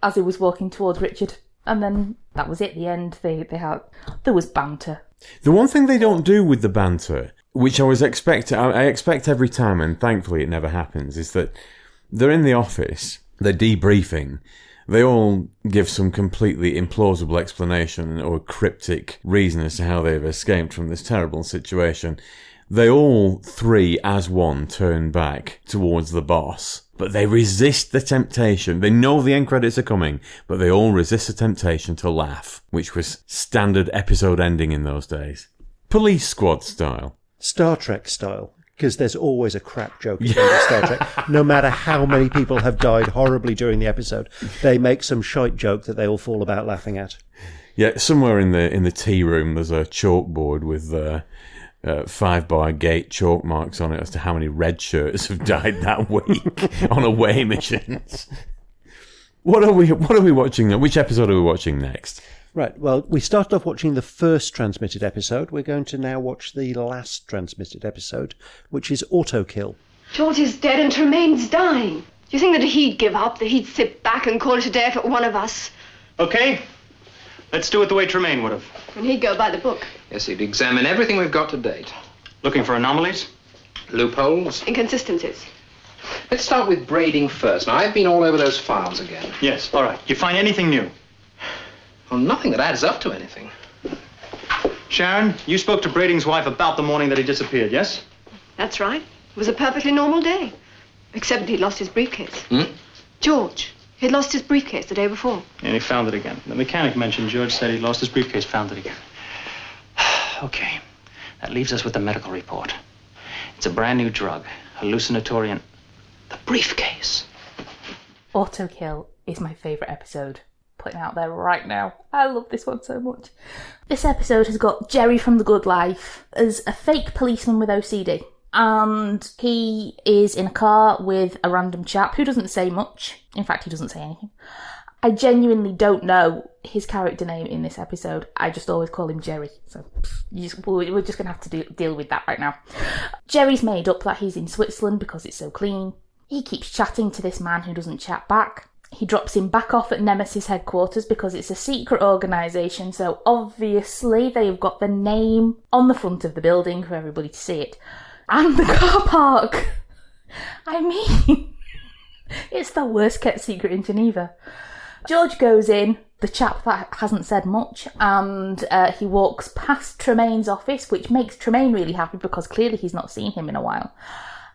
as he was walking towards Richard. And then that was it. The end. They they had there was banter. The one thing they don't do with the banter, which I was expect I I expect every time, and thankfully it never happens, is that they're in the office, they're debriefing. They all give some completely implausible explanation or cryptic reason as to how they've escaped from this terrible situation. They all three, as one, turn back towards the boss, but they resist the temptation. They know the end credits are coming, but they all resist the temptation to laugh, which was standard episode ending in those days. Police squad style. Star Trek style. Because there's always a crap joke end of Star Trek. No matter how many people have died horribly during the episode, they make some shite joke that they all fall about laughing at. Yeah, somewhere in the in the tea room, there's a chalkboard with uh, uh, five bar gate chalk marks on it as to how many red shirts have died that week on away missions. What are we What are we watching? now? Which episode are we watching next? Right. Well, we started off watching the first transmitted episode. We're going to now watch the last transmitted episode, which is Autokill. George is dead and Tremaine's dying. Do you think that he'd give up, that he'd sit back and call it a day if it were one of us? Okay? Let's do it the way Tremaine would have. And he'd go by the book. Yes, he'd examine everything we've got to date. Looking for anomalies? Loopholes. Inconsistencies. Let's start with Brading first. Now, I've been all over those files again. Yes, all right. You find anything new? Well, nothing that adds up to anything. Sharon, you spoke to Brading's wife about the morning that he disappeared, yes? That's right. It was a perfectly normal day. Except he'd lost his briefcase. Hmm? George. He'd lost his briefcase the day before. And he found it again. The mechanic mentioned George said he'd lost his briefcase, found it again. okay. That leaves us with the medical report. It's a brand new drug, hallucinatory and. The briefcase. Autokill is my favourite episode. Putting out there right now. I love this one so much. This episode has got Jerry from The Good Life as a fake policeman with OCD. And he is in a car with a random chap who doesn't say much. In fact, he doesn't say anything. I genuinely don't know his character name in this episode. I just always call him Jerry. So just, we're we're just going to have to do, deal with that right now. Jerry's made up that he's in Switzerland because it's so clean. He keeps chatting to this man who doesn't chat back. He drops him back off at Nemesis headquarters because it's a secret organisation, so obviously they've got the name on the front of the building for everybody to see it. And the car park! I mean, it's the worst kept secret in Geneva. George goes in, the chap that hasn't said much, and uh, he walks past Tremaine's office, which makes Tremaine really happy because clearly he's not seen him in a while.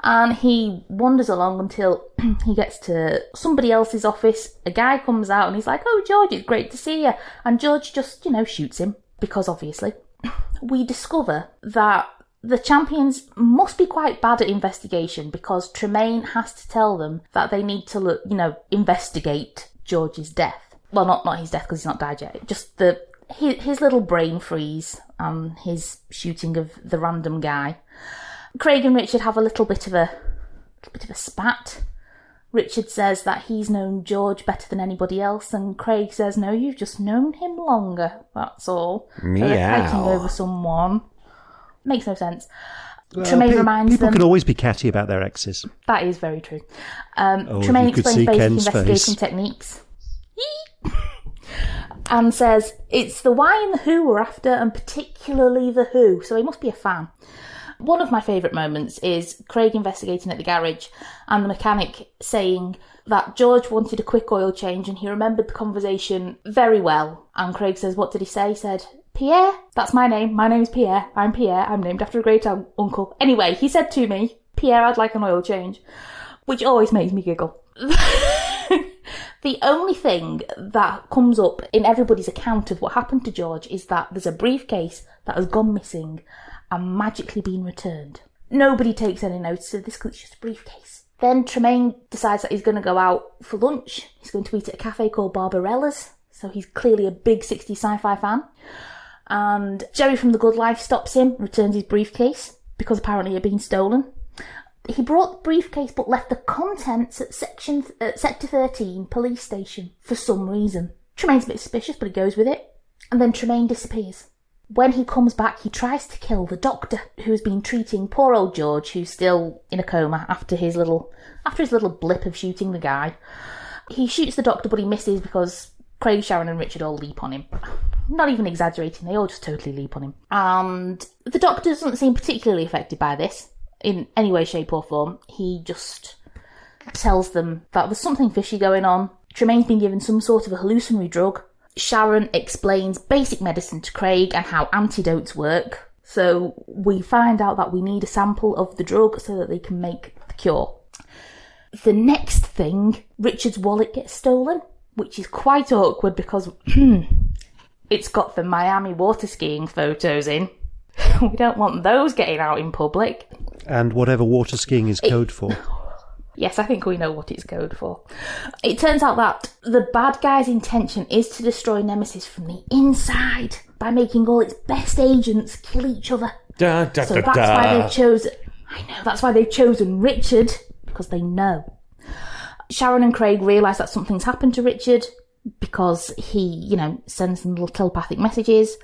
And he wanders along until he gets to somebody else's office. A guy comes out and he's like, Oh, George, it's great to see you. And George just, you know, shoots him because obviously. We discover that the champions must be quite bad at investigation because Tremaine has to tell them that they need to look, you know, investigate George's death. Well, not not his death because he's not died yet. Just the his, his little brain freeze and his shooting of the random guy. Craig and Richard have a little bit of a little bit of a spat. Richard says that he's known George better than anybody else, and Craig says, "No, you've just known him longer. That's all." So they're fighting over someone. Makes no sense. Tremaine pe- reminds people them. can always be catty about their exes. That is very true. Um, Oh, Tremaine you could explains see basic Ken's investigation face. techniques. and says it's the why and the who we're after, and particularly the who. So he must be a fan. One of my favourite moments is Craig investigating at the garage and the mechanic saying that George wanted a quick oil change and he remembered the conversation very well. And Craig says, What did he say? He said, Pierre? That's my name. My name's Pierre. I'm Pierre. I'm named after a great un- uncle. Anyway, he said to me, Pierre, I'd like an oil change, which always makes me giggle. The only thing that comes up in everybody's account of what happened to George is that there's a briefcase that has gone missing and magically been returned. Nobody takes any notice of this because it's just a briefcase. Then Tremaine decides that he's going to go out for lunch. He's going to eat at a cafe called Barbarella's. So he's clearly a big 60s sci-fi fan. And Jerry from The Good Life stops him, returns his briefcase because apparently it had been stolen. He brought the briefcase but left the contents at section at sector 13 police station for some reason. Tremaine's a bit suspicious, but he goes with it. And then Tremaine disappears. When he comes back, he tries to kill the doctor who's been treating poor old George, who's still in a coma after his little after his little blip of shooting the guy. He shoots the doctor, but he misses because Craig, Sharon, and Richard all leap on him. Not even exaggerating, they all just totally leap on him. And the doctor doesn't seem particularly affected by this in any way, shape, or form. He just tells them that there's something fishy going on. Tremaine's been given some sort of a hallucinatory drug. Sharon explains basic medicine to Craig and how antidotes work. So we find out that we need a sample of the drug so that they can make the cure. The next thing, Richard's wallet gets stolen, which is quite awkward because it's got the Miami water skiing photos in. we don't want those getting out in public. And whatever water skiing is code for. Yes, I think we know what it's code for. It turns out that the bad guy's intention is to destroy Nemesis from the inside by making all its best agents kill each other. Da, da, so da, that's da. why they've chosen. I know that's why they've chosen Richard because they know. Sharon and Craig realise that something's happened to Richard because he, you know, sends them little telepathic messages.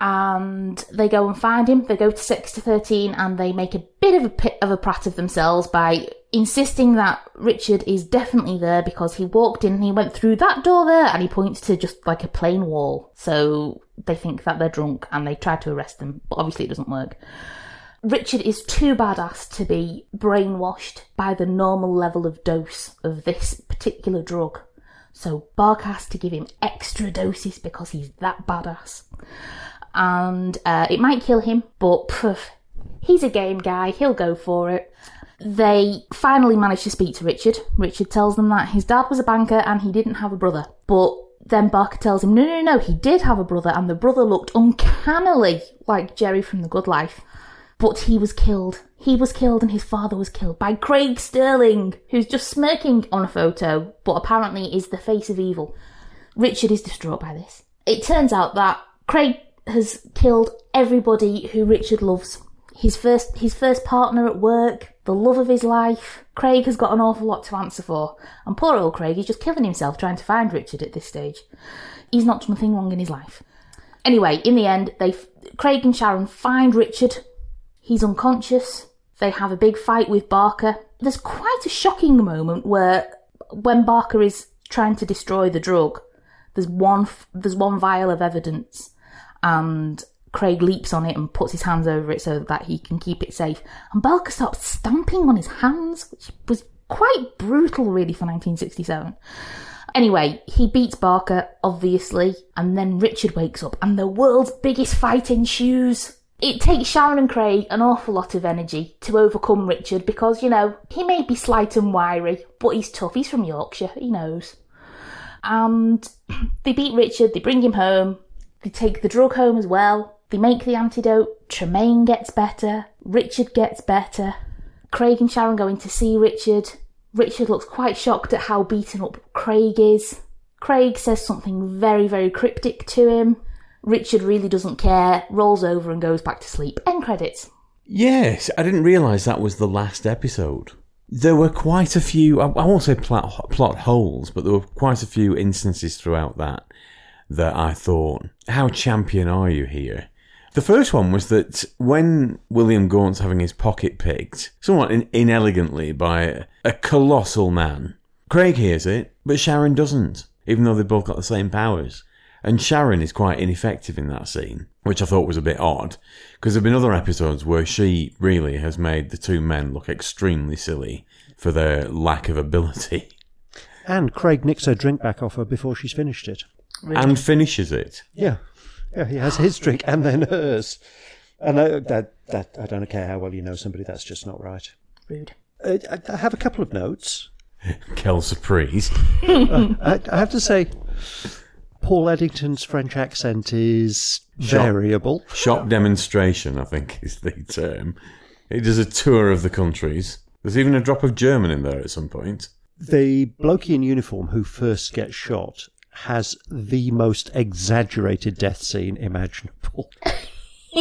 And they go and find him. They go to six to 13 and they make a bit of a pit of a prat of themselves by insisting that Richard is definitely there because he walked in and he went through that door there and he points to just like a plain wall. So they think that they're drunk and they try to arrest them, but obviously it doesn't work. Richard is too badass to be brainwashed by the normal level of dose of this particular drug. So Bark has to give him extra doses because he's that badass. And uh, it might kill him, but pff, he's a game guy, he'll go for it. They finally manage to speak to Richard. Richard tells them that his dad was a banker and he didn't have a brother. But then Barker tells him, no, no, no, he did have a brother and the brother looked uncannily like Jerry from The Good Life. But he was killed. He was killed and his father was killed by Craig Sterling, who's just smirking on a photo, but apparently is the face of evil. Richard is distraught by this. It turns out that Craig has killed everybody who Richard loves. His first, his first partner at work, the love of his life. Craig has got an awful lot to answer for, and poor old Craig is just killing himself trying to find Richard at this stage. He's not done a thing wrong in his life. Anyway, in the end, they Craig and Sharon find Richard. He's unconscious. They have a big fight with Barker. There's quite a shocking moment where, when Barker is trying to destroy the drug, there's one there's one vial of evidence, and Craig leaps on it and puts his hands over it so that he can keep it safe. And Barker starts stamping on his hands, which was quite brutal, really, for 1967. Anyway, he beats Barker, obviously, and then Richard wakes up, and the world's biggest fight ensues. It takes Sharon and Craig an awful lot of energy to overcome Richard because, you know, he may be slight and wiry, but he's tough. He's from Yorkshire, he knows. And they beat Richard, they bring him home, they take the drug home as well, they make the antidote, Tremaine gets better, Richard gets better, Craig and Sharon go in to see Richard. Richard looks quite shocked at how beaten up Craig is. Craig says something very, very cryptic to him. Richard really doesn't care, rolls over and goes back to sleep. End credits. Yes, I didn't realise that was the last episode. There were quite a few, I won't say plot, plot holes, but there were quite a few instances throughout that that I thought, how champion are you here? The first one was that when William Gaunt's having his pocket picked, somewhat in- inelegantly by a colossal man, Craig hears it, but Sharon doesn't, even though they've both got the same powers. And Sharon is quite ineffective in that scene, which I thought was a bit odd, because there have been other episodes where she really has made the two men look extremely silly for their lack of ability. And Craig nicks her drink back off her before she's finished it. And finishes it. Yeah, yeah, he has his drink and then hers. And I, that that I don't care how well you know somebody. That's just not right. Rude. Uh, I, I have a couple of notes. Kel surprise. Uh, I, I have to say, Paul Eddington's French accent is Shop- variable. Shop demonstration, I think, is the term. He does a tour of the countries. There's even a drop of German in there at some point. The bloke in uniform who first gets shot has the most exaggerated death scene imaginable.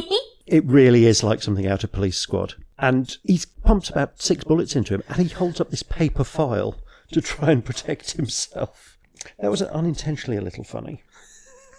it really is like something out of Police Squad. And he's pumped about six bullets into him, and he holds up this paper file to try and protect himself. That was unintentionally a little funny.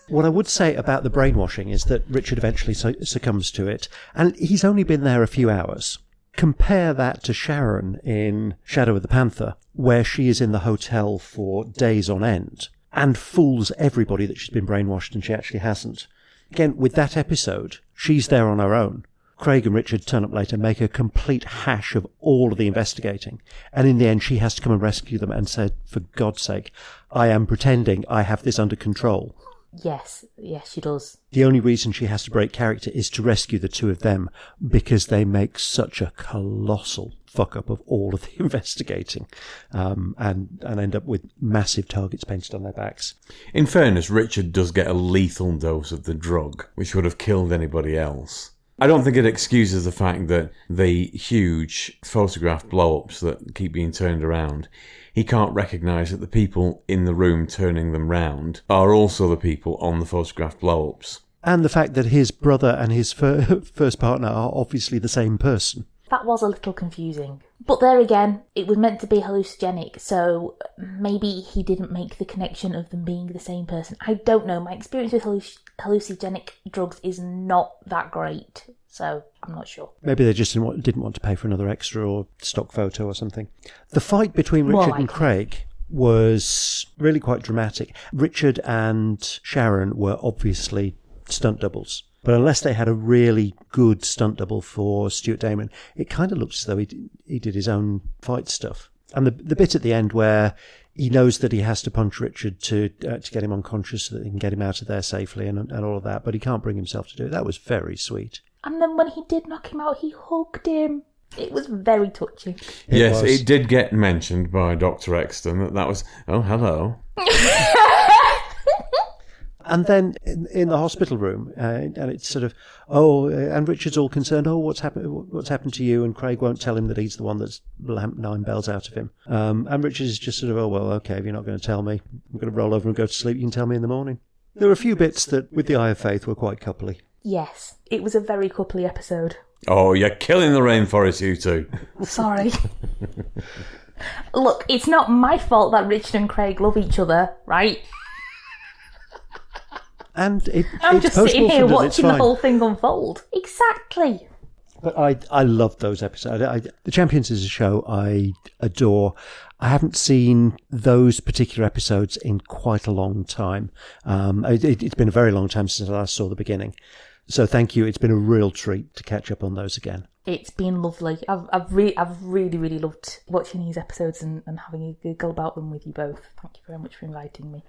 What I would say about the brainwashing is that Richard eventually succumbs to it, and he's only been there a few hours. Compare that to Sharon in Shadow of the Panther, where she is in the hotel for days on end and fools everybody that she's been brainwashed and she actually hasn't. Again, with that episode, she's there on her own. Craig and Richard turn up later, make a complete hash of all of the investigating. And in the end, she has to come and rescue them and say, for God's sake, I am pretending I have this under control. Yes, yes, she does. The only reason she has to break character is to rescue the two of them because they make such a colossal fuck up of all of the investigating um, and, and end up with massive targets painted on their backs. In fairness, Richard does get a lethal dose of the drug, which would have killed anybody else. I don't think it excuses the fact that the huge photograph blow ups that keep being turned around, he can't recognise that the people in the room turning them round are also the people on the photograph blow ups. And the fact that his brother and his fir- first partner are obviously the same person. That was a little confusing. But there again, it was meant to be hallucinogenic, so maybe he didn't make the connection of them being the same person. I don't know. My experience with halluc- hallucinogenic drugs is not that great, so I'm not sure. Maybe they just didn't want, didn't want to pay for another extra or stock photo or something. The fight between Richard and. Craig was really quite dramatic. Richard and Sharon were obviously stunt doubles. But unless they had a really good stunt double for Stuart Damon, it kind of looks as though he, he did his own fight stuff. And the, the bit at the end where he knows that he has to punch Richard to uh, to get him unconscious so that he can get him out of there safely and, and all of that, but he can't bring himself to do it. That was very sweet. And then when he did knock him out, he hugged him. It was very touching. yes, was. it did get mentioned by Dr. Exton that that was, oh, hello. And then in, in the hospital room, uh, and it's sort of, oh, uh, and Richard's all concerned. Oh, what's happened? What's happened to you? And Craig won't tell him that he's the one that's lamped nine bells out of him. Um, and Richard is just sort of, oh well, okay, if you're not going to tell me, I'm going to roll over and go to sleep. You can tell me in the morning. There were a few bits that, with the Eye of Faith, were quite coupley. Yes, it was a very coupley episode. Oh, you're killing the rainforest, you two. Sorry. Look, it's not my fault that Richard and Craig love each other, right? And it, I'm it's just sitting here post-mortem and it's watching the whole thing unfold. Exactly. But I I loved those episodes. I, the Champions is a show I adore. I haven't seen those particular episodes in quite a long time. Um, it, it's been a very long time since I last saw the beginning. So thank you. It's been a real treat to catch up on those again. It's been lovely. I've I've, re- I've really really loved watching these episodes and, and having a giggle about them with you both. Thank you very much for inviting me.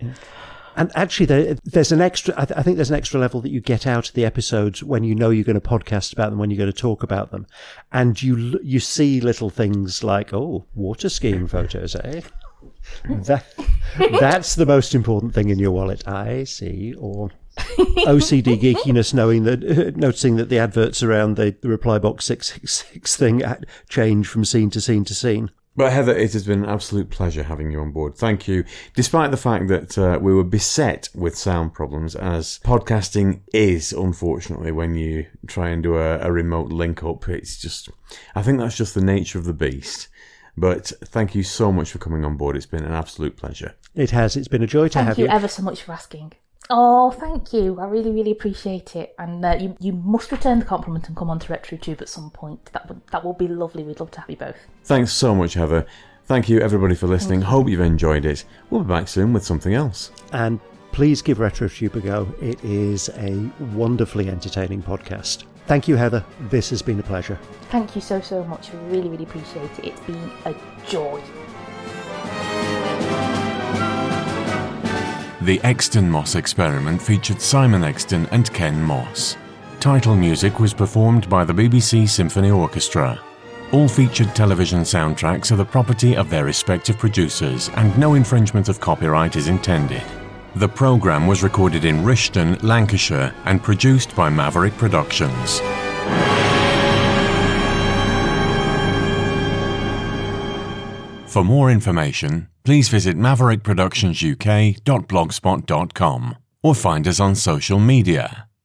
And actually, there, there's an extra. I, th- I think there's an extra level that you get out of the episodes when you know you're going to podcast about them, when you're going to talk about them, and you you see little things like, oh, water skiing photos, eh? that that's the most important thing in your wallet. I see, or OCD geekiness, knowing that noticing that the adverts around the, the reply box six six six thing change from scene to scene to scene. But Heather, it has been an absolute pleasure having you on board. Thank you. Despite the fact that uh, we were beset with sound problems, as podcasting is, unfortunately, when you try and do a, a remote link up, it's just, I think that's just the nature of the beast. But thank you so much for coming on board. It's been an absolute pleasure. It has. It's been a joy to Thank have you you. ever so much for asking. Oh, thank you. I really, really appreciate it. And uh, you, you must return the compliment and come on to RetroTube at some point. That would that will be lovely. We'd love to have you both. Thanks so much, Heather. Thank you, everybody, for listening. Hope you've enjoyed it. We'll be back soon with something else. And please give RetroTube a go. It is a wonderfully entertaining podcast. Thank you, Heather. This has been a pleasure. Thank you so, so much. I really, really appreciate it. It's been a joy. The Exton Moss experiment featured Simon Exton and Ken Moss. Title music was performed by the BBC Symphony Orchestra. All featured television soundtracks are the property of their respective producers, and no infringement of copyright is intended. The programme was recorded in Rishton, Lancashire, and produced by Maverick Productions. For more information, please visit maverickproductionsuk.blogspot.com or find us on social media.